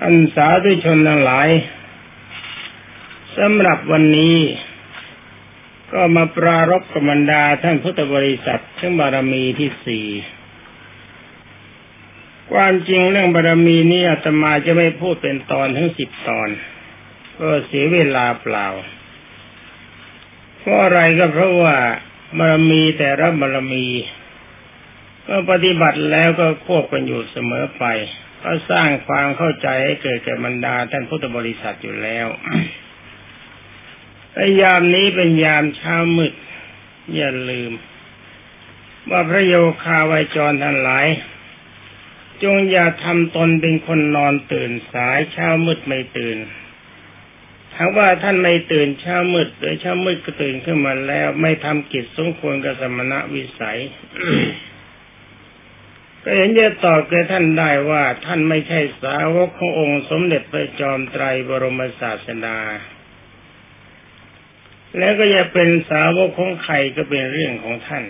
อันสาธุชนทั้งหลายสำหรับวันนี้ ก็มาปรารบกบรรดาท่านพุทธบริษัททั้งบารมีที่สี่ความจริงเรื่องบารมีนี้อาตมาจะไม่พูดเป็นตอนทั้งสิบตอน ก็เสียเวลาเปล่า เพราะอะไรก็เพราะว่าบารมีแต่ละบารมี ก็ปฏิบัติแล้วก็ควบกันอยู่เสมอไป ก็สร้างความเข้าใจให้เกิดแก่บรรดาท่านพุทธบริษัทอยู่แล้วยามนี้เป็นยามเช้ามืด อย่าลืม ว่าพระโยคาวายจรทั้งหลาย จงอย่าทำตนเป็นคนนอนตื่นสายเช้ามืดไม่ตื่นถ้าว่าท่านไม่ตื่นเช้ามืดหรือเช้ามืดก็ตื่นขึ้นมาแล้ว ไม่ทำกิจสมควรกับสมณะวิสัย ก็เห็นจะตอบแก่ท่านได้ว่าท่านไม่ใช่สาวกขององค์สมเด็จพระจอมไตรบรมศาสดา แล้วก็จะเป็นสาวกของใครก็เป็นเรื่องของท่าน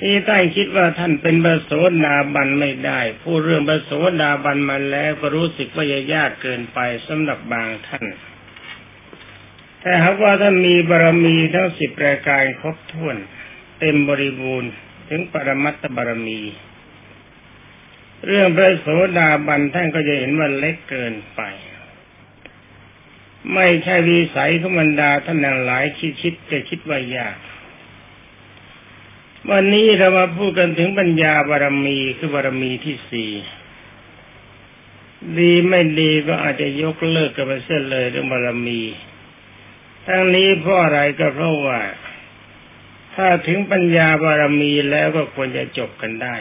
ที่ตั้งคิดว่าท่านเป็นบรโสดาบันไม่ได้ผู้เรื่องบรโสดาบันมาแล้วก็รู้สึกว่ายากเกินไปสำหรับบางท่านแต่หากว่าท่านมีบารมีทั้งสิบรายการครบถ้วน เต็มบริบูรณ์ ถึงปรมัตถบารมี เรื่องพระโสดาบันท่านก็จะเห็นว่าเล็กเกินไป ไม่ใช่วิสัยของบรรดาท่านหลายคิดคิดจะคิดว่ายาก วันนี้เรามาพูดกันถึงปัญญาบารมีคือบารมีที่สี่ดีไม่ดีก็อาจจะยกเลิกกันไปเสียเลยเรื่องบารมี ทั้งนี้เพราะอะไรก็เพราะว่า ถ้าถึงปัญญาบารมีแล้วก็ควรจะจบกันได้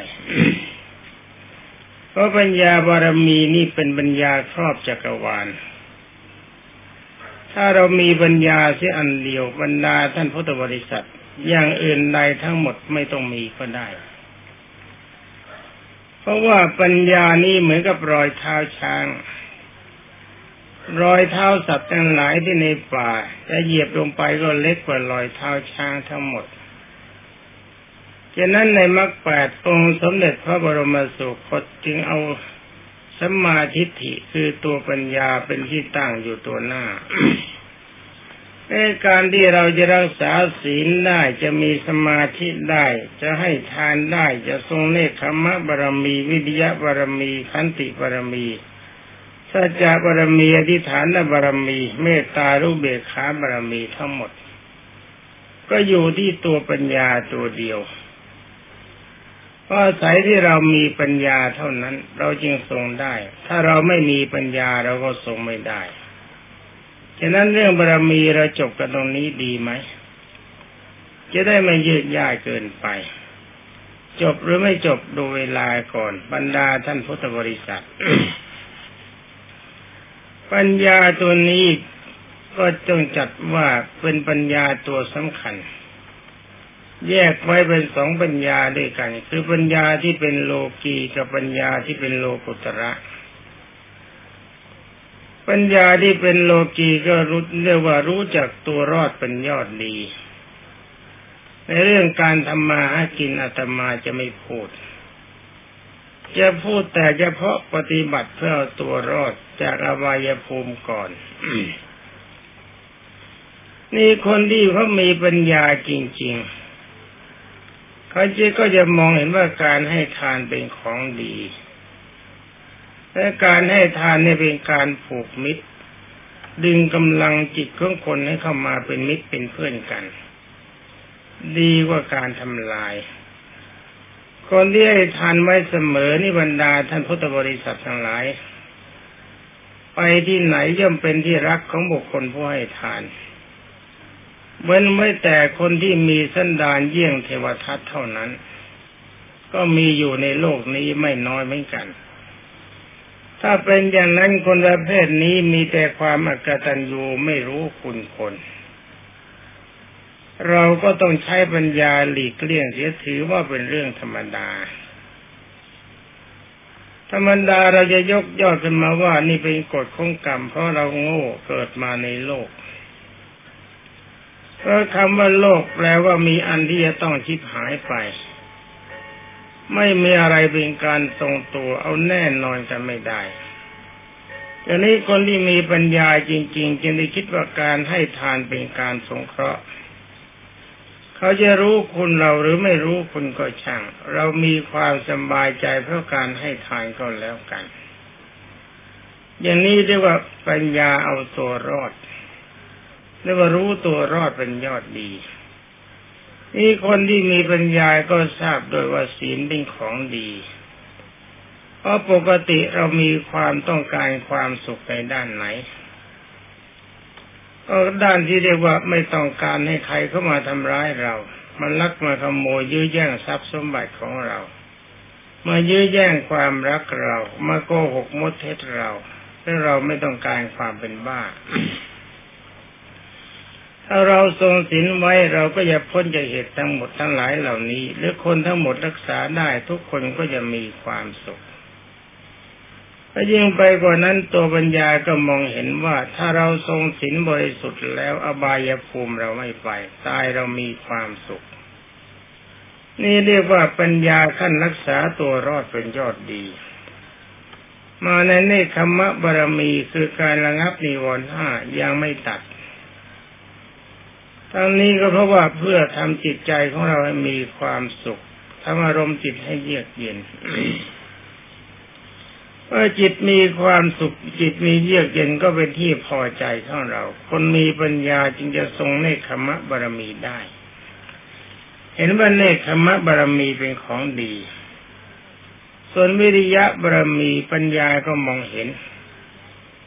เพราะปัญญาบารมีนี่เป็นปัญญาครอบจักรวาล ถ้าเรามีปัญญาเสียอันเดียวบรรดาท่านพุทธบริษัท อย่างอื่นใดทั้งหมดไม่ต้องมีก็ได้ เพราะว่าปัญญานี้เหมือนกับรอยเท้าช้าง รอยเท้าสัตว์ทั้งหลายที่ในป่าจะเหยียบลงไปก็เล็กกว่ารอยเท้าช้างทั้งหมด ฉะนั้นในมรรคแปดองค์สมเด็จพระบรมสุคตจึงเอาสมาธิฐิคือตัวปัญญาเป็นที่ตั้งอยู่ตัวหน้าในการที่เราจะรักษาศีลได้จะมีสมาธิได้ จะให้ทานได้จะทรงเนคขมะบารมี วิทยาบารมีขันติบารมีสัจจะบารมีอธิฐานบารมี เมตตารุเบกขาบารมีทั้งหมด ก็อยู่ที่ตัวปัญญาตัวเดียว เพราะอาศัยที่เรามีปัญญาเท่านั้น เราจึงทรงได้ ถ้าเราไม่มีปัญญาเราก็ทรงไม่ได้ฉะนั้นเรื่องบารมีเราจบกันตรงนี้ดีไหม จะได้ไม่ยืดยาดเกินไป จบหรือไม่จบดูเวลาก่อน บรรดาท่านพุทธบริษัท ปัญญาตัวนี้ก็จงจัดว่าเป็นปัญญาตัวสำคัญ แยกไว้เป็นสองปัญญาด้วยกัน คือปัญญาที่เป็นโลกีกับปัญญาที่เป็นโลกุตระ ปัญญาที่เป็นโลกีก็รู้เรียกว่ารู้จักตัวรอดเป็นยอดดี ในเรื่องการทำมาหากินอาตมาจะไม่พูด จะพูดแต่เฉพาะปฏิบัติเพื่อตัวรอดจากอบายภูมิก่อนนี่คนที่เขามีปัญญาจริง ๆ เขาจะก็จะมองเห็นว่าการให้ทานเป็นของดีและการให้ทานเนี่ยเป็นการผูกมิตร ดึงกำลังจิตของคนให้เข้ามาเป็นมิตรเป็นเพื่อนกัน ดีกว่าการทำลาย คนที่ให้ทานไว้เสมอนี่บรรดาท่านพุทธบริษัททั้งหลาย ไปที่ไหนย่อมเป็นที่รักของบุคคลผู้ให้ทาน เว้นไม่แต่คนที่มีสันดานเยี่ยงเทวทัตเท่านั้น ก็มีอยู่ในโลกนี้ไม่น้อยเหมือนกัน ถ้าเป็นอย่างนั้นคนประเภทนี้มีแต่ความอกตัญญูไม่รู้คุณคน เราก็ต้องใช้ปัญญาหลีกเลี่ยงเสียถือว่าเป็นเรื่องธรรมดาธรรมดาเราจะยกยอดขึ้นมาว่านี่เป็นกฎของกรรมเพราะเราโง่เกิดมาในโลก เพราะคำว่าโลกแปลว่ามีอันที่จะต้องชิบหายไป ไม่มีอะไรเป็นการทรงตัวเอาแน่นอนกันไม่ได้ทีนี้คนที่มีปัญญาจริง ๆ จึงได้คิดว่าการให้ทานเป็นการสงเคราะห์ เขาจะรู้คุณเราหรือไม่รู้คุณก็ช่าง เรามีความสบายใจเพราะการให้ทานก็แล้วกัน อย่างนี้เรียกว่าปัญญาเอาตัวรอด เรียกว่ารู้ตัวรอดเป็นยอดดีนี่คนที่มีปัญญาก็ทราบโดยว่าศีลเป็นของดีเพราะปกติเรามีความต้องการความสุขในด้านไหนก็ด้านที่เรียกว่าไม่ต้องการให้ใครเข้ามาทำร้ายเรา มันลักมาขโมยยื้อแย่งทรัพย์สมบัติของเรา มายื้อแย่งความรักเรา มาโกหกมดเท็จเราถ้าเราไม่ต้องการความเป็นบ้า ถ้าเราทรงศีลไว้เราก็จะพ้นจากเหตุทั้งหมดทั้งหลายเหล่านี้ หรือคนทั้งหมดรักษาได้ทุกคนก็จะมีความสุขถ้ายิ่งไปกว่านั้นตัวปัญญาก็มองเห็นว่าถ้าเราทรงศีลบริสุทธิ์แล้วอบายภูมิเราไม่ไปตายเรามีความสุข นี่เรียกว่าปัญญาขั้นรักษาตัวรอดเป็นยอดดี มาในเนคขมะบารมีคือการระงับนิวรณ์ห้ายังไม่ตัด ทั้งนี้ก็เพราะว่าเพื่อทำจิตใจของเราให้มีความสุขทำอารมณ์จิตให้เยือกเย็นเมื่อจิตมีความสุขจิตมีเยือกเย็นก็เป็นที่พอใจของเรา คนมีปัญญาจึงจะทรงเนคขมะบารมีได้ เห็นว่าเนคขมะบารมีเป็นของดี ส่วนวิริยะบารมีปัญญาก็มองเห็น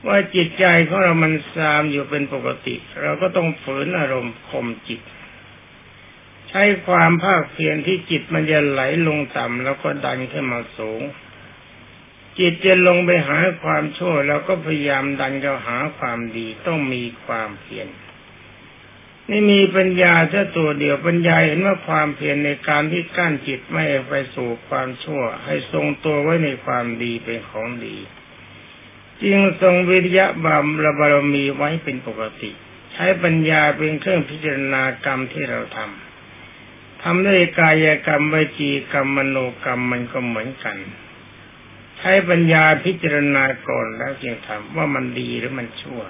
ว่าจิตใจของเรามันซามอยู่เป็นปกติ เราก็ต้องฝืนอารมณ์ข่มจิต ใช้ความภาคเพียรที่จิตมันจะไหลลงต่ำแล้วก็ดันขึ้นมาสูง จิตจะลงไปหาความชั่วเราก็พยายามดันเขาหาความดีต้องมีความเพียรนี่มีปัญญาแค่ตัวเดียวปัญญาเห็นว่าความเพียรในการที่กั้นจิตไม่ไปสู่ความชั่ว ให้ทรงตัวไว้ในความดีเป็นของดี จึงทรงวิริยะบามระบารมีไว้เป็นปกติ ใช้ปัญญาเป็นเครื่องพิจารณากรรมที่เราทำทำด้วยกายกรรมวิจีกรรมมโนกรรมมันก็เหมือนกัน ใช้ปัญญาพิจารณาก่อนแล้วจึงทำว่ามันดีหรือมันชั่ว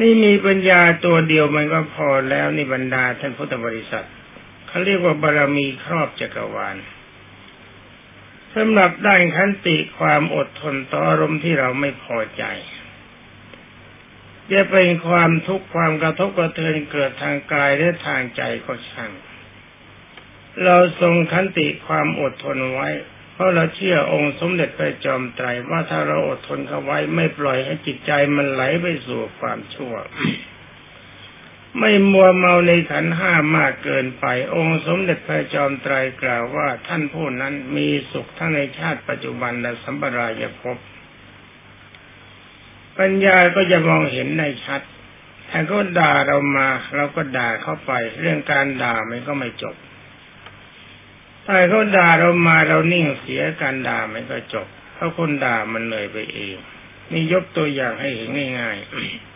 นี่มีปัญญาตัวเดียวมันก็พอแล้วนี่บรรดาท่านพุทธบริษัทเขาเรียกว่าบารมีครอบจักรวาล สำหรับด้านขันติความอดทนต่ออารมณ์ที่เราไม่พอใจจะเป็นความทุกข์ความกระทบกระเทือนเกิดทางกายและทางใจก็ช่าง เราทรงขันติความอดทนไว้ เพราะเราเชื่อองค์สมเด็จพระจอมไตรว่าถ้าเราอดทนเขาไว้ไม่ปล่อยให้จิตใจมันไหลไปสู่ความชั่ว ไม่มัวเมาในขันห้ามากเกินไป องค์สมเด็จพระจอมไตรกล่าวว่า ท่านผู้นั้นมีสุขทั้งในชาติปัจจุบันและสัมปรายภพปัญญาก็จะมองเห็นในชัดถ้าเขาด่าเรามาเราก็ด่าเข้าไป เรื่องการด่ามันก็ไม่จบถ้าเขาด่าเรามาเรานิ่งเสียการด่ามันก็จบเพราะคนด่ามันเลยไปเองนี่ยกตัวอย่างให้เห็นง่ายๆ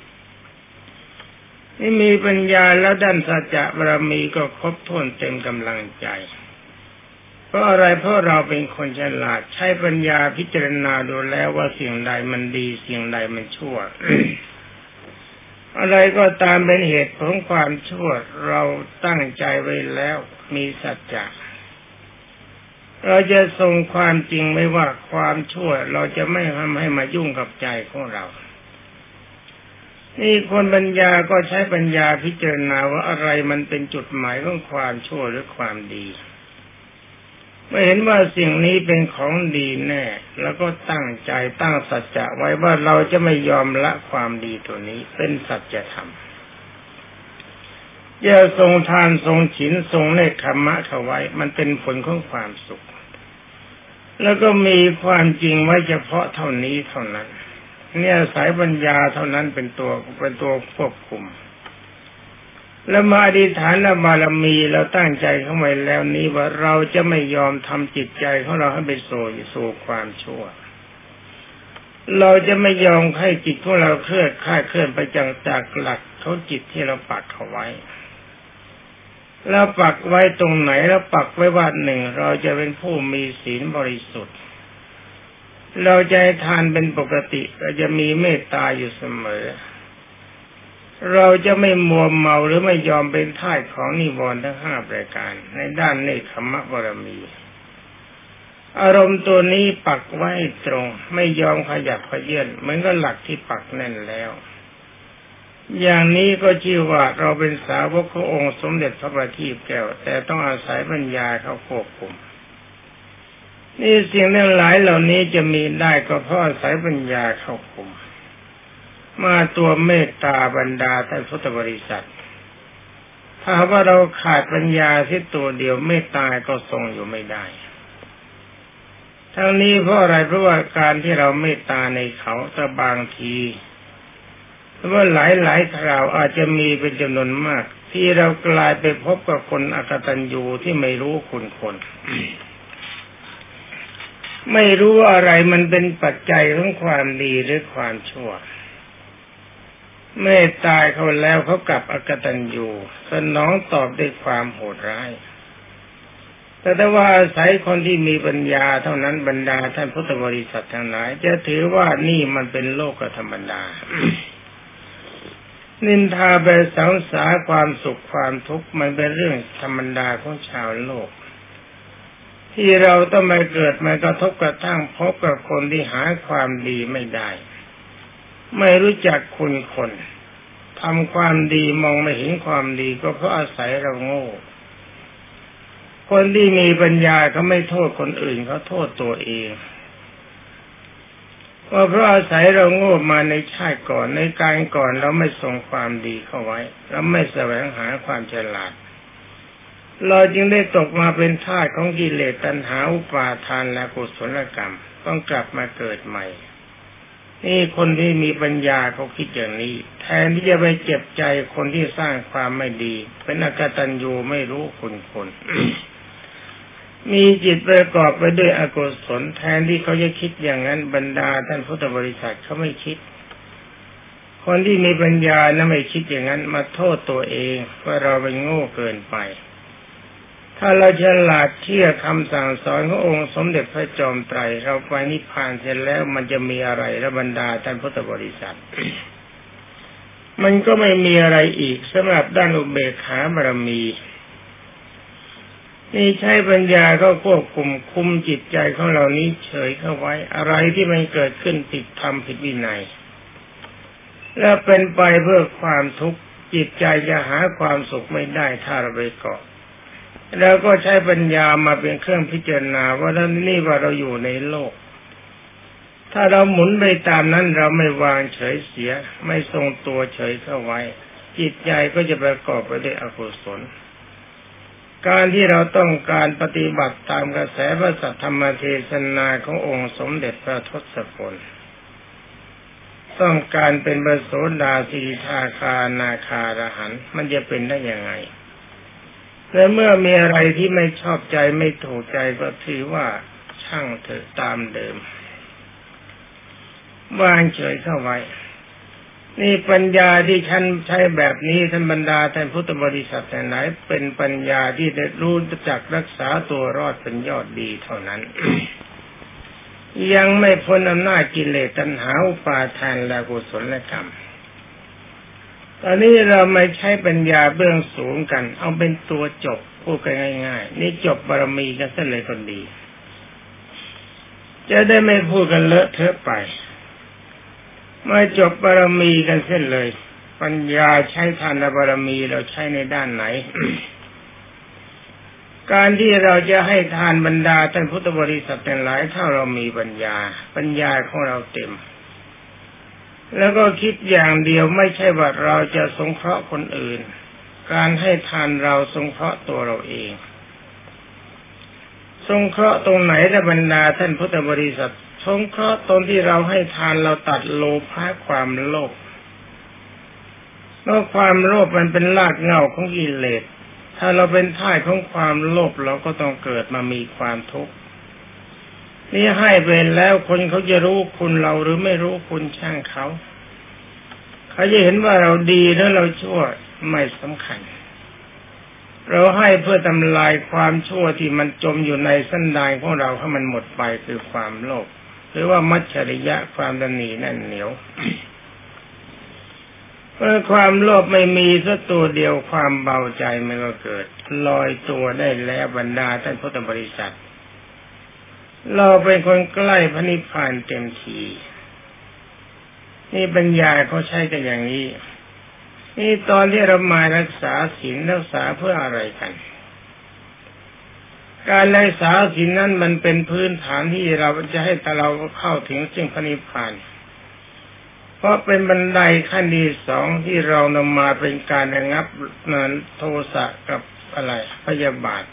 นี่มีปัญญาแล้วด้านสัจจะบารมีก็ครบถ้วนเต็มกำลังใจ เพราะอะไรเพราะเราเป็นคนฉลาด ใช้ปัญญาพิจารณาดูแล้วว่าสิ่งใดมันดีสิ่งใดมันชั่ว อะไรก็ตามเป็นเหตุของความชั่วเราตั้งใจไว้แล้วมีสัจจะเราจะทรงความจริงไม่ว่าความชั่ว เราจะไม่ทำให้มายุ่งกับใจของเรา นี่คนปัญญาก็ใช้ปัญญาพิจารณาว่าอะไรมันเป็นจุดหมายของความชั่วหรือความดีเมื่อเห็นว่าสิ่งนี้เป็นของดีแน่ แล้วก็ตั้งใจตั้งสัจจะไว้ว่าเราจะไม่ยอมละความดีตัวนี้เป็นสัจธรรมอย่าทรงทานทรงฉินทรงเนคขมะเขาไว้ มันเป็นผลของความสุข แล้วก็มีความจริงไว้เฉพาะเท่านี้เท่านั้น เนี่ยสายปัญญาเท่านั้นเป็นตัวเป็นตัวควบคุม แล้วมาอธิษฐานและบารมีเราตั้งใจเข้าไว้แล้วนี้ว่าเราจะไม่ยอมทำจิตใจของเราให้ไปโซ่สู่ความชั่ว เราจะไม่ยอมให้จิตของเราเคลื่อนค่าเคลื่อนไปจากจากหลักเขาจิตที่เราปักเขาไว้แล้วปักไว้ตรงไหนแล้วปักไว้ว่าหนึ่งเราจะเป็นผู้มีศีลบริสุทธิ์ เราจะให้ทานเป็นปกติเราจะมีเมตตาอยู่เสมอ เราจะไม่มัวเมาหรือไม่ยอมเป็นท่ายของนิวรณ์ทั้งห้าประการ ในด้านเนคขมะบรมี อารมณ์ตัวนี้ปักไว้ตรง ไม่ยอมขยับขยื่นเหมือนกับหลักที่ปักแน่นแล้ว อย่างนี้ก็ชื่อว่าเราเป็นสาวกขององค์สมเด็จพระบัณฑิตแก้ว แต่ต้องอาศัยปัญญาเขาควบคุม นี่สิ่งทั้งหลายเหล่านี้จะมีได้ก็เพราะอาศัยปัญญาเข้าคุม มาตัวเมตตาบรรดาท่านพุทธบริษัท ถ้าว่าเราขาดปัญญาที่ตัวเดียวเมตตาก็ทรงอยู่ไม่ได้ทั้งนี้เพราะอะไรเพราะว่าการที่เราเมตตาในเขาแต่บางทีเพราะว่าหลายหลายคราวอาจจะมีเป็นจำนวนมาก ที่เรากลายไปพบกับคนอกตัญญูที่ไม่รู้คุณคน ไม่รู้อะไรมันเป็นปัจจัยของความดีหรือความชั่ว เมื่อตายเขาแล้วเขากลับอกตัญญูสนองตอบด้วยความโหดร้าย แต่ถ้าว่าอาศัยคนที่มีปัญญาเท่านั้นบรรดาท่านพุทธบริษัททั้งหลาย จะถือว่านี่มันเป็นโลกธรรมดา นินทาไปสังสาความสุขความทุกข์มันเป็นเรื่องธรรมดาของชาวโลก ที่เราต้องมาเกิดมากระทบกระทั่งพบกับคนที่หาความดีไม่ได้ ไม่รู้จักคุณคนทำความดีมองไม่เห็นความดีก็เพราะอาศัยเราโง่ คนที่มีปัญญาเขาไม่โทษคนอื่นเขาโทษตัวเองว่าเพราะอาศัยเราโง่มาในชาติก่อนในการก่อนเราไม่ส่งความดีเข้าไว้ เราไม่แสวงหาความฉลาดเเราจึงได้ตกมาเป็นทาสของกิเลสตัณหาอุปาทานและกุศลกรรม ต้องกลับมาเกิดใหม่ นี่คนที่มีปัญญาเขาคิดอย่างนี้ แทนที่จะไปเจ็บใจคนที่สร้างความไม่ดี เป็นอกตัญญูไม่รู้คุณคนมีจิตประกอบไปด้วยอกุศลแทนที่เขาจะคิดอย่างนั้นบรรดาท่านพุทธบริษัทเขาไม่คิด คนที่มีปัญญานะไม่คิดอย่างนั้น มาโทษตัวเองว่าเราเป็นโง่เกินไป ถ้าเราฉลาดเชื่อคำสั่งสอนขององค์สมเด็จพระจอมไตรเราไปนิพพานเสร็จแล้วมันจะมีอะไรระบรรดาท่านพุทธบริษัท มันก็ไม่มีอะไรอีกสำหรับด้านอุเบกขาบารมี นี่ใช้ปัญญาก็ควบคุมคุมจิตใจของเรานี้เฉยเข้าไว้ อะไรที่มันเกิดขึ้นผิดธรรมผิดวินัยและเป็นไปเพื่อความทุกข์จิตใจจะหาความสุขไม่ได้ถ้าเราไปเกาะ แล้วก็ใช้ปัญญามาเป็นเครื่องพิจารณาว่าท่านนี่ว่าเราอยู่ในโลก ถ้าเราหมุนไปตามนั้นเราไม่วางเฉยเสีย ไม่ทรงตัวเฉยเข้าไว้ จิตใจก็จะประกอบไปด้วยอกุศลการที่เราต้องการปฏิบัติตามกระแสพระสัทธรรมเทศนาขององค์สมเด็จพระทศพลต้องการเป็นบรโสดาสีทาคานาคารหันมันจะเป็นได้ยังไง แต่เมื่อมีอะไรที่ไม่ชอบใจไม่ถูกใจก็ถือว่าช่างเถอะตามเดิมวางเฉยเข้าไว้ นี่ปัญญาที่ฉันใช้แบบนี้ท่านบรรดาท่านพุทธบริษัทแต่ไหนเป็นปัญญาที่ได้รู้จักรักษาตัวรอดเป็นยอดดีเท่านั้น ยังไม่พ้นอำนาจกิเลสตัณหาอุปาทานและกุศลกรรม ตอนนี้เราไม่ใช้ปัญญาเบื้องสูงกัน เอาเป็นตัวจบพูดกันง่าย ๆ นี่จบบารมีกันซะเลยคนดี จะได้ไม่พูดกันเลอะเทอะไปมาจบบารมีกันเส้นเลย ปัญญาใช้ทานบารมีเราใช้ในด้านไหน การที่เราจะให้ทานบรรดาท่านพุทธบริษัทแต่หลายถ้าเรามีปัญญา ปัญญาของเราเต็ม แล้วก็คิดอย่างเดียวไม่ใช่ว่าเราจะสงเคราะห์คนอื่น การให้ทานเราสงเคราะห์ตัวเราเอง สงเคราะห์ตรงไหนระบรรดาท่านพุทธบริษัท สงเคราะห์ตรงที่เราให้ทานเราตัดโลภะความโลภเพราะความโลภมันเป็นรากเหง้าของกิเลสถ้าเราเป็นท่ายของความโลภเราก็ต้องเกิดมามีความทุกข์ นี่ให้ไปแล้วคนเขาจะรู้คุณเราหรือไม่รู้คุณช่างเขาเขาจะเห็นว่าเราดีแล้วเราชั่วไม่สำคัญ เราให้เพื่อทำลายความชั่วที่มันจมอยู่ในสันดานของเราให้มันหมดไปคือความโลภหรือว่ามัจฉริยะความดันนีแน่นเหนียวเมื่อความโลภไม่มีสักตัวเดียวความเบาใจมันก็เกิดลอยตัวได้แล้วบรรดาท่านพุทธบริษัท เราเป็นคนใกล้พระนิพพานเต็มที นี่ปัญญาเขาใช้กันอย่างนี้ นี่ตอนที่เรามารักษาศีลรักษาเพื่ออะไรกัน การรักษาศีลนั้นมันเป็นพื้นฐานที่เราจะให้แต่เราเข้าถึงซึ่งพระนิพพาน เพราะเป็นบันไดขั้นที่สองที่เรานำมาเป็นการระงับนั้นโทสะกับอะไรพยาบาท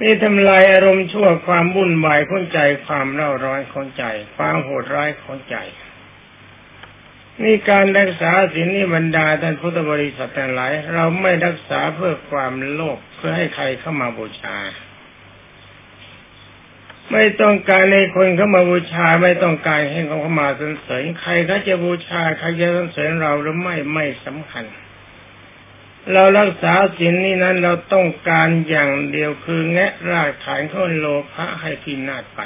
นี่ทำลายอารมณ์ชั่วความวุ่นวายของใจความเร่าร้อนของใจ ความโหดร้ายของใจ นี่การรักษาศีลนี่บรรดาท่านพุทธบริษัททั้งหลาย เราไม่รักษาเพื่อความโลภเพื่อให้ใครเข้ามาบูชา ไม่ต้องการในคนเข้ามาบูชา ไม่ต้องการให้เขาเข้ามาสรรเสริญใครเขาจะบูชาใครจะสรรเสริญเราหรือไม่ไม่สำคัญ เรารักษาศีลนี้นั้นเราต้องการอย่างเดียวคือแงะรากฐานของโลภะให้พินาศไป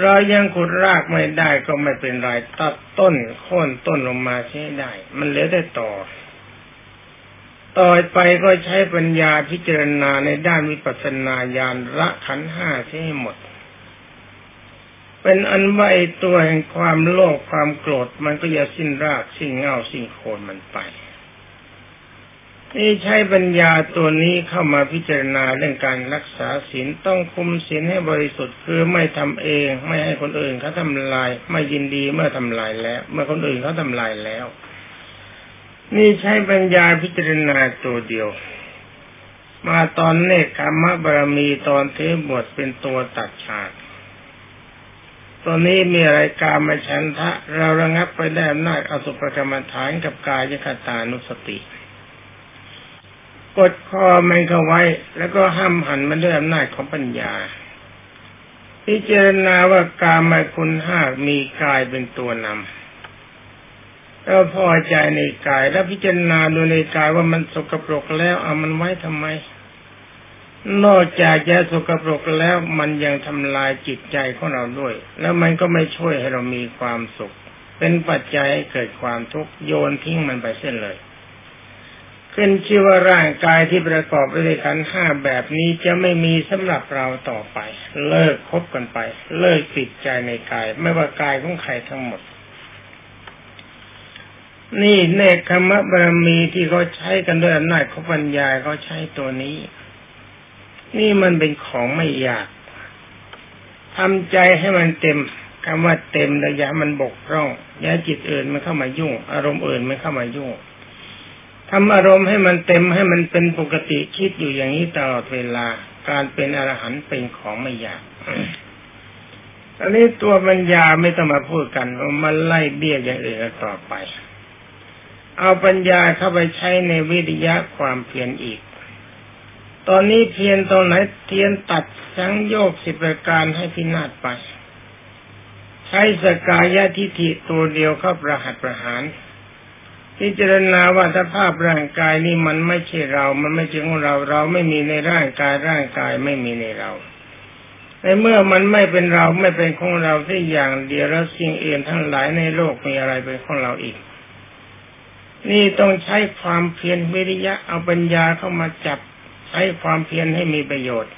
เรายังขุดรากไม่ได้ก็ไม่เป็นไรตัดต้นโค่นต้นลงมาใช้ได้ มันเหลือได้ต่อ ต่อไปก็ใช้ปัญญาพิจารณาในด้านวิปัสสนาญาณละขันห้าให้หมด เป็นอันว่าไอตัวแห่งความโลภความโกรธมันก็จะสิ้นรากสิ้นเงาสิ้นโคนมันไป นี่ใช้ปัญญาตัวนี้เข้ามาพิจารณาเรื่องการรักษาศีลต้องคุมศีลให้บริสุทธิ์คือไม่ทำเอง ไม่ให้คนอื่นเขาทำลาย ไม่ยินดีเมื่อทำลายแล้ว เมื่อคนอื่นเขาทำลายแล้ว นี่ใช้ปัญญาพิจารณาตัวเดียว มาตอนเนคขมะบารมีตอนเทบทเป็นตัวตัดฉากตัวนี้มีอะไรการมาชันทะ เราระงับไปได้อำนาจอสุภกรรมฐานกับกายคตานุสติ กดคอมันเข้าไว้ แล้วก็ห้ามหันมันด้วยอำนาจของปัญญา พิจารณาว่ากามาคุณห้ามีกายเป็นตัวนำแล้วพอใจในกาย แล้วพิจารณาดูในกายว่ามันสกปรกแล้วเอามันไว้ทำไม นอกจากจะสกปรกแล้วมันยังทำลายจิตใจของเราด้วย แล้วมันก็ไม่ช่วยให้เรามีความสุข เป็นปัจจัยให้เกิดความทุกข์โยนทิ้งมันไปเส้นเลย ขึ้นชื่อว่าร่างกายที่ประกอบไปด้วยขันห้าแบบนี้จะไม่มีสำหรับเราต่อไป เลิกคบกันไป เลิกติดใจในกาย ไม่ว่ากายของใครทั้งหมด นี่เนคขมะบารมีที่เขาใช้กันด้วยอำนาจของปัญญาเขาใช้ตัวนี้ นี่มันเป็นของไม่ยากทำใจให้มันเต็มคำว่าเต็มระยะมันบกพร่องอย่าจิตอื่นมันเข้ามายุ่ง อารมณ์อื่นมันเข้ามายุ่ง ทำอารมณ์ให้มันเต็มให้มันเป็นปกติคิดอยู่อย่างนี้ตลอดเวลา การเป็นอรหันต์เป็นของไม่ยากอันนี้ตัวปัญญาไม่ต้องมาพูดกันมันไล่เบี้ยอย่างอื่นต่อไป เอาปัญญาเข้าไปใช้ในวิทยะความเพียรอีก ตอนนี้เพียรตรงไหนเทียนตัดสังโยกสิบประการให้พินาศไป ใช้สกายะทิฏฐิตัวเดียวเข้าประหัตประหาร พิจารณาว่าสภาพร่างกายนี้มันไม่ใช่เรา มันไม่ใช่ของเรา เราไม่มีในร่างกาย ร่างกายไม่มีในเรา ในเมื่อมันไม่เป็นเราไม่เป็นของเราที่อย่างเดียวแล้วสิ่งอื่นทั้งหลายในโลกมีอะไรเป็นของเราอีก นี่ต้องใช้ความเพียรวิริยะเอาปัญญาเข้ามาจับ ใช้ความเพียรให้มีประโยชน์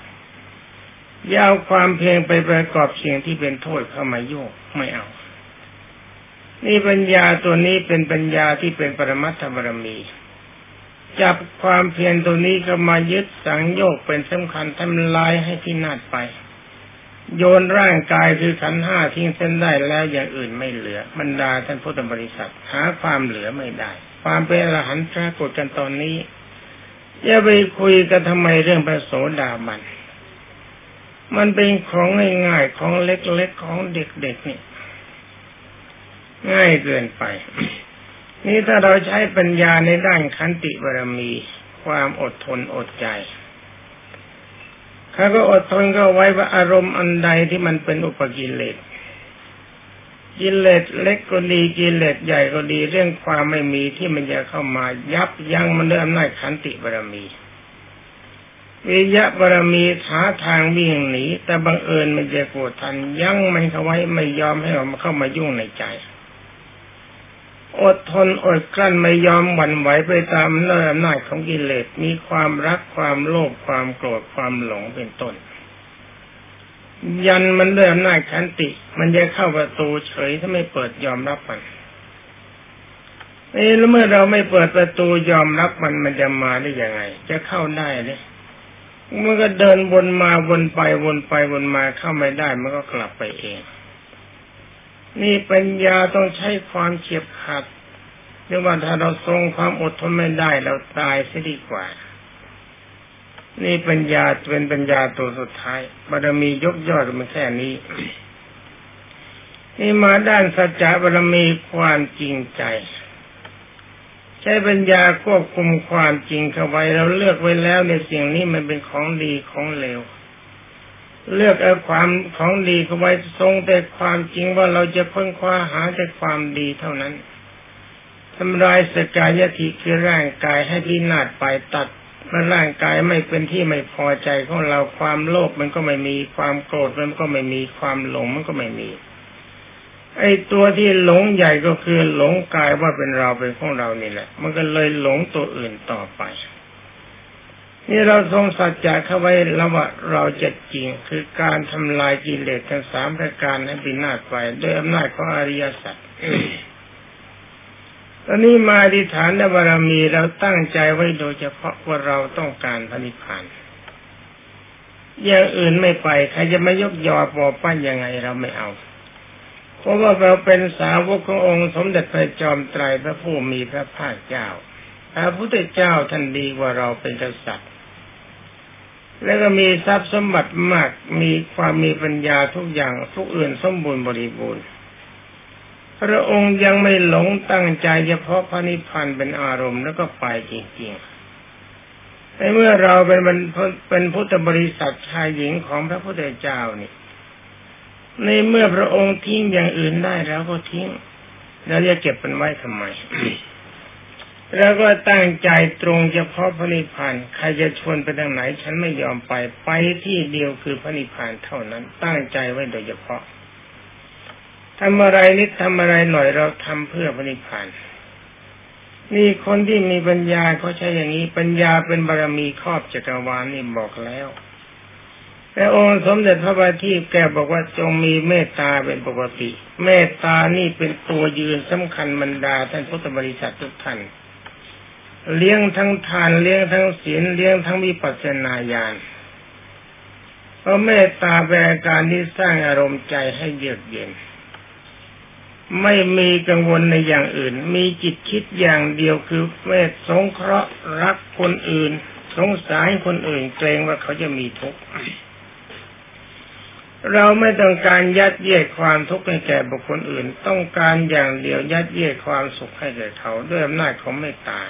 อย่าเอาความเพียรไปประกอบสิ่งที่เป็นโทษเข้ามาโยกไม่เอา นี่ปัญญาตัวนี้เป็นปัญญาที่เป็นปรมัตถบรมี จับความเพียรตัวนี้ก็มายึดสังโยกเป็นสำคัญทำลายให้ที่นาดไป โยนร่างกายคือขันห้าทิ้งเส้นได้แล้วอย่างอื่นไม่เหลือบรรดาท่านพุทธบริษัทหาความเหลือไม่ได้ ความเป็นอรหันต์ปรากฏกันตอนนี้อย่าไปคุยกันทำไมเรื่องพระโสดาบันมันเป็นของง่ายๆของเล็กๆของเด็กๆนี่ ง่ายเกินไป นี่ถ้าเราใช้ปัญญาในด้านขันติบารมี ความอดทนอดใจเขาก็อดทนก็ไว้ว่าอารมณ์อันใดที่มันเป็นอุปกิเลสกิเลสเล็กก็ดีกิเลสใหญ่ก็ดีเรื่องความไม่มีที่มันจะเข้ามายับยั้งมันด้วยอำนาจขันติบารมี วิยะบารมีหาทางวิ่งหนีแต่บังเอิญมันจะโกรธทันยั้งมันเขาไว้ไม่ยอมให้ออกมาเข้ามายุ่งในใจ อดทนอดกลั้นไม่ยอมหวั่นไหวไปตามเนื้ออำนาจของกิเลสมีความรักความโลภความโกรธความหลงเป็นต้น ยันมันด้วยอำนาจขันติ มันจะเข้าประตูเฉยถ้าไม่เปิดยอมรับมันเอ้แล้วเมื่อเราไม่เปิดประตูยอมรับมันมันจะมาได้ยังไง จะเข้าได้เลยมันก็เดินวนมาวนไปวนไปวนมาเข้าไม่ได้มันก็กลับไปเอง นี่ปัญญาต้องใช้ความเฉียบขาดเรียกว่าถ้าเราทรงความอดทนไม่ได้เราตายเสียดีกว่า นี่ปัญญาเป็นปัญญาตัวสุดท้ายบารมียกยอดมันแค่นี้ นี่มาด้านสัจจะบารมีความจริงใจ ใช้ปัญญาควบคุมความจริงเข้าไว้เราเลือกไว้แล้วในสิ่งนี้มันเป็นของดีของเลว เลือกเอาความของดีเข้าไว้ทรงแต่ความจริงว่าเราจะเพิ่งคว้าหาแต่ความดีเท่านั้นทำลายสกายติคือร่างกายให้พินาศไปตัดเมื่อร่างกายไม่เป็นที่ไม่พอใจของเราความโลภมันก็ไม่มีความโกรธมันก็ไม่มีความหลงมันก็ไม่มี ไอ้ตัวที่หลงใหญ่ก็คือหลงกายว่าเป็นเราเป็นของเรานี่แหละ มันก็เลยหลงตัวอื่นต่อไป นี่เราทรงสัจจะเข้าไว้แล้วว่าเราจะจริงคือการทำลายกิเลสทั้งสามประการให้พินาศไปด้วยอำนาจของอริยสัจตอนนี้มาดิฐานบารมีเราตั้งใจไว้โดยเฉพาะว่าเราต้องการพระนิพพานอย่างอื่นไม่ไปใครจะมายกยอปอปั้นยังไงเราไม่เอา เพราะว่าเราเป็นสาวกขององค์สมเด็จพระจอมไตรพระผู้มีพระภาคเจ้าพระพุทธเจ้าท่านดีกว่าเราเป็นกษัตริย์ แล้วก็มีทรัพย์สมบัติมากมีความมีปัญญาทุกอย่างทุกอื่นสมบูรณ์บริบูรณ์ พระองค์ยังไม่หลงตั้งใจเฉพาะพระนิพพานเป็นอารมณ์แล้วก็ไปจริงๆในเมื่อเราเป็นเป็นพุทธบริษัทชายหญิงของพระพุทธเจ้านี่ ในเมื่อพระองค์ทิ้งอย่างอื่นได้แล้วก็ทิ้ง แล้วจะเก็บมันไว้ทำไม แล้วก็ตั้งใจตรงเฉพาะพระนิพพานใครจะชวนไปทางไหน ฉันไม่ยอมไปไปที่เดียวคือพระนิพพานเท่านั้น ตั้งใจไว้โดยเฉพาะทำอะไรนิดทำอะไรหน่อยเราทำเพื่อพระนิพพานนี่คนที่มีปัญญาเขาใช้อย่างนี้ ปัญญาเป็นบารมีครอบจักรวาลนี่บอกแล้วแต่องค์สมเด็จพระบาทีแกบอกว่าจงมีเมตตาเป็นปกติ เมตตานี่เป็นตัวยืนสำคัญบรรดาท่านพุทธบริษัททุกท่าน เลี้ยงทั้งทานเลี้ยงทั้งศีลเลี้ยงทั้งวิปัสสนาญาณเพราะเมตตาแปลการที่สร้างอารมณ์ใจให้เยือกเย็น ไม่มีกังวลในอย่างอื่น มีจิตคิดอย่างเดียวคือเมตสงเคราะห์รักคนอื่น สงสารคนอื่นเกรงว่าเขาจะมีทุกข์เราไม่ต้องการยัดเยียดความทุกข์ให้แก่บุคคลอื่น ต้องการอย่างเดียวยัดเยียดความสุขให้แก่เขาด้วยอำนาจของเมตตา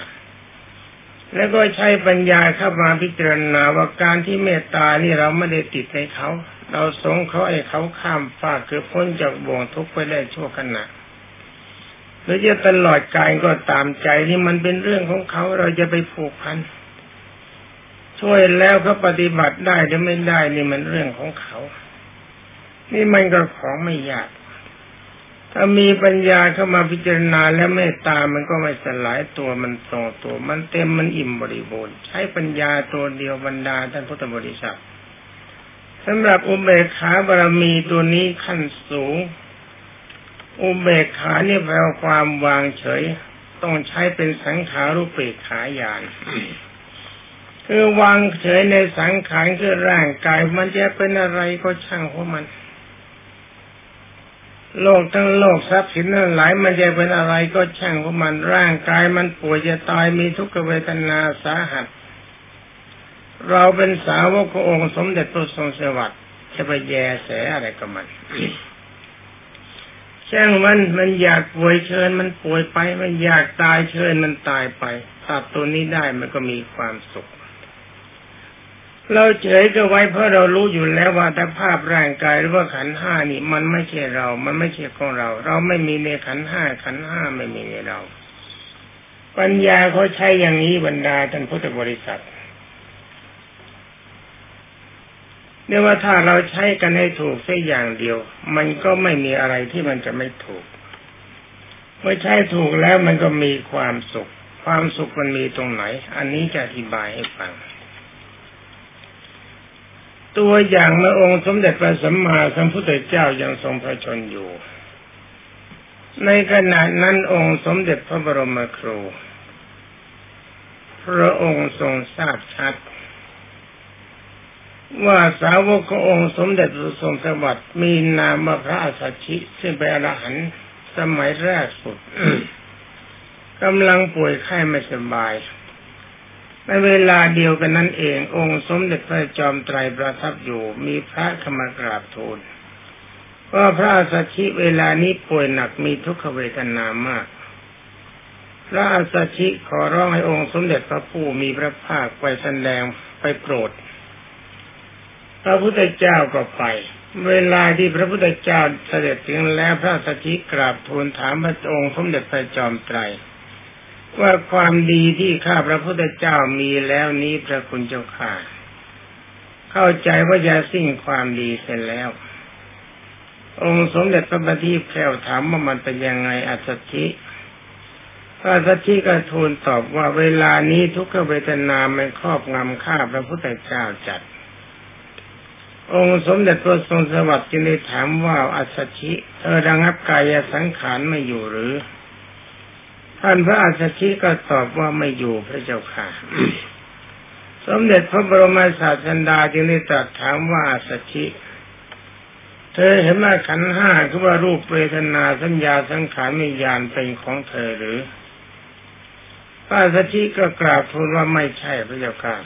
แล้วก็ใช้ปัญญาเข้ามาพิจารณาว่าการที่เมตตานี่เราไม่ได้ติดในเขา เราสงเขาให้เขาข้ามฟากคือพ้นจากบ่วงทุกข์ไปได้ชั่วขณะหรือจะตลอดกายก็ตามใจที่มันเป็นเรื่องของเขาเราจะไปผูกพัน ช่วยแล้วเขาปฏิบัติได้หรือไม่ได้นี่มันเรื่องของเขา นี่มันก็ของไม่ยาก ถ้ามีปัญญาเข้ามาพิจารณาและเมตตามันก็ไม่สลายตัวมันตรงตัว มันเต็มมันอิ่มบริบูรณ์ใช้ปัญญาตัวเดียวบรรดาท่านพุทธบริษัทสำหรับอุเบกขาบารมีตัวนี้ขั้นสูง อุเบกขาเนี่ยแปลความวางเฉย ต้องใช้เป็นสังขารุปเบกขายานคือวางเฉยในสังขารคือร่างกาย มันจะเป็นอะไรก็ช่างของมัน โลกทั้งโลกทรัพย์สินทั้งหลายมันจะเป็นอะไรก็ช่างของมันร่างกายมันป่วยจะตายมีทุกขเวทนาสาหัส เราเป็นสาวกขององค์สมเด็จพระทรงสวัสดิ์จะไปแยแสอะไรกับมันช่างมันมันอยากป่วยเชิญมันป่วยไป มันอยากตายเชิญมันตายไปตัดตัวนี้ได้มันก็มีความสุข เราเฉยก็ไว้เพราะเรารู้อยู่แล้วว่าแต่ภาพร่างกายหรือว่าขันห้านี่ มันไม่ใช่เรา มันไม่ใช่ของเรา เราไม่มีในขันห้าขันห้าไม่มีในเรา ปัญญาเขาใช้อย่างนี้บรรดาท่านพุทธบริษัทเนี่ยว่าถ้าเราใช้กันให้ถูกแค่อย่างเดียว มันก็ไม่มีอะไรที่มันจะไม่ถูกเมื่อใช้ถูกแล้วมันก็มีความสุข ความสุขมันมีตรงไหน อันนี้จะอธิบายให้ฟัง ตัวอย่างเมื่องค์สมเด็จพระสัมมาสัมพุทธเจ้ายังทรงพระชนอยู่ ในขณะนั้นองค์สมเด็จพระบรมครู พระองค์ทรงทราบชัด ว่าสาวกขององค์สมเด็จพระทรงสวัสดิ์มีนามาพระอัสสชิซึ่งเป็นอรหันต์สมัยแรกสุดกำลังป่วยไข้ไม่สบาย ในเวลาเดียวกันนั้นเอง องค์สมเด็จพระจอมไตรประทับอยู่มีพระขมกราบทูลว่าพระอัสสชิเวลานี้ป่วยหนักมีทุกขเวทนามาก พระอัสสชิขอร้องให้องค์สมเด็จพระผู้มีพระภาคไปแสดงไปโปรด พระพุทธเจ้าก็ไป เวลาที่พระพุทธเจ้าเสด็จถึงแล้วพระสัชชิกราบทูลถามพระองค์สมเด็จพระจอมไตร ว่าความดีที่ข้าพระพุทธเจ้ามีแล้วนี้พระคุณเจ้าข่าเข้าใจว่าจะสิ้นความดีเสร็จแล้ว องค์สมเด็จพระบัณฑิตแพรวถามว่ามันเป็นยังไงอัศชิพระสัชชิก็ทูลตอบว่าเวลานี้ทุกขเวทนาไม่ครอบงำข้าพระพุทธเจ้าจัด องค์สมเด็จพระทรงสวัสดิ์จึงได้ถามว่าอัศชิเธอระงับกายสังขารไม่อยู่หรือ ท่านพระอัศชิก็ตอบว่าไม่อยู่พระเจ้าค่ะ สมเด็จพระบรมศาสดาจึงได้ตรัสถามว่าอัศชิเธอเห็นว่าขันห้าคือว่ารูปเวทนาสัญญาสังขารมิญาณเป็นของเธอหรือพระอัศชิก็กราบทูลว่าไม่ใช่พระเจ้าค่ะ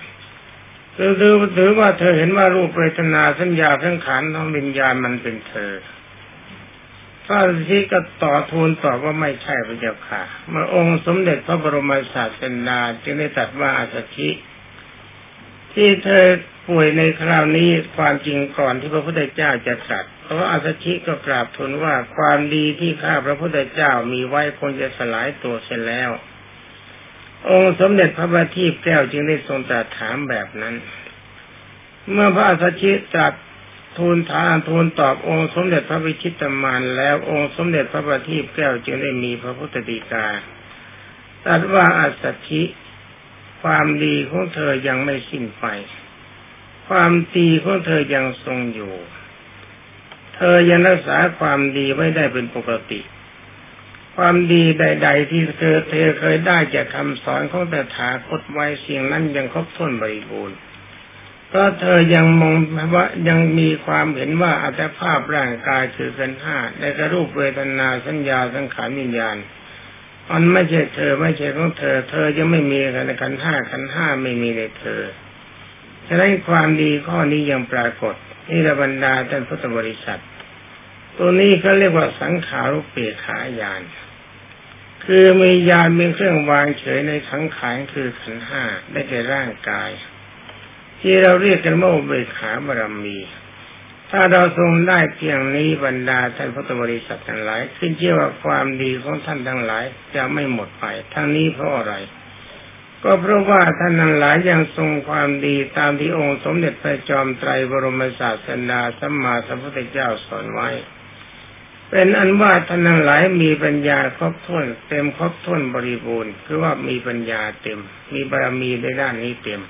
ถือถือว่าเธอเห็นว่ารูปเวทนาสัญญาสังขารทั้งวิญญาณมันเป็นเธอ ระฤาษีก็ต่อทูลตอบว่าไม่ใช่พระเจ้าค่ะเมื่อองค์สมเด็จพระบรมศาสดาจึงได้ตรัสว่าอาสชิที่เธอป่วยในคราวนี้ความจริงก่อนที่พระพุทธเจ้าจะตรัสเพราะอาสชิก็กราบทูลว่าความดีที่ข้าพระพุทธเจ้ามีไว้คงจะสลายตัวเสร็จแล้ว องค์สมเด็จพระบัณฑิตแก้วจึงได้ทรงตรัสถามแบบนั้น เมื่อพระสัชชิตรัส ทูลถามทูลตอบองค์สมเด็จพระวิชิตมานแล้วองค์สมเด็จพระบัณฑิตแก้วจึงได้มีพระพุทธดีกาตรัสว่าอัสชิความดีของเธอยังไม่สิ้นไป ความดีของเธอยังทรงอยู่ เธอยังรักษาความดีไว้ได้เป็นปกติ ความดีใด ๆ ที่เธอเธอเคยได้จากคำสอนของแต่ถาคตไว้สิ่งนั้นยังครบถ้วนบริบูรณ์ เพราะเธอยังมองว่ายังมีความเห็นว่าอัตภาพร่างกายคือกันห้าในกระรูปเวทนาสัญญาสังขารวิญญาณมันไม่ใช่เธอไม่ใช่ของเธอ เธอยังไม่มีกันขันห้าขันห้าไม่มีในเธอฉะนั้นความดีข้อนี้ยังปรากฏนี่ระบรรดาท่านพุทธบริษัท ตัวนี้เขาเรียกว่าสังขารุปเปขายาน คือมียานเป็นเครื่องวางเฉยในสังขารคือขันห้าได้แก่ร่างกาย ที่เราเรียกกันว่าเบขาบารมี ถ้าเราทรงได้เพียงนี้บรรดาท่านพุทธบริษัททั้งหลายขึ้นเชื่อว่าความดีของท่านทั้งหลายจะไม่หมดไป ทั้งนี้เพราะอะไร ก็เพราะว่าท่านทั้งหลายยังทรงความดีตามที่องค์สมเด็จพระจอมไตรบรมศาสดาสัมมาสัมพุทธเจ้าสอนไว้ เป็นอันว่าท่านทั้งหลายมีปัญญาครบถ้วนเต็มครบถ้วนบริบูรณ์คือว่ามีปัญญาเต็ม มีบารมีในด้านนี้เต็ม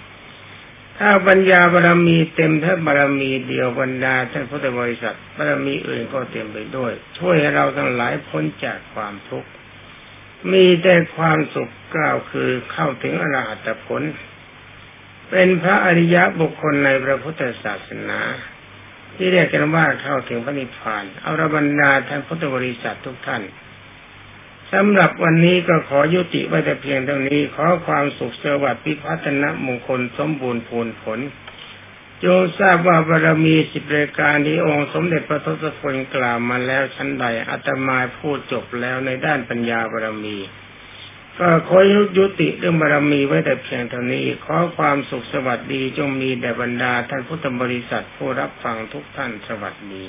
ถ้าปัญญาบารมีเต็มถ้าบารมีเดียวบรรดาท่านพุทธบริษัทบารมีอื่นก็เต็มไปด้วย ช่วยให้เราทั้งหลายพ้นจากความทุกข์ มีแต่ความสุขกล่าวคือเข้าถึงอรหัตผล เป็นพระอริยะบุคคลในพระพุทธศาสนา ที่เรียกกันว่าเข้าถึงพระนิพพาน เอาระบรรดาท่านพุทธบริษัททุกท่าน สำหรับวันนี้ก็ขอยุติไว้แต่เพียงเท่านี้ ขอความสุขสวัสดิ์พิพัฒนมงคลสมบูรณ์ผลผลโยทราบว่าบารมีสิบรายการที่องค์สมเด็จพระทศพลกล่าวมาแล้วชั้นใดอาตมาพูดจบแล้วในด้านปัญญาบารมี ก็ขอยุติเรื่องบารมีไว้แต่เพียงเท่านี้ ขอความสุขสวัสดีจงมีแด่บรรดาท่านพุทธบริษัทผู้รับฟังทุกท่านสวัสดี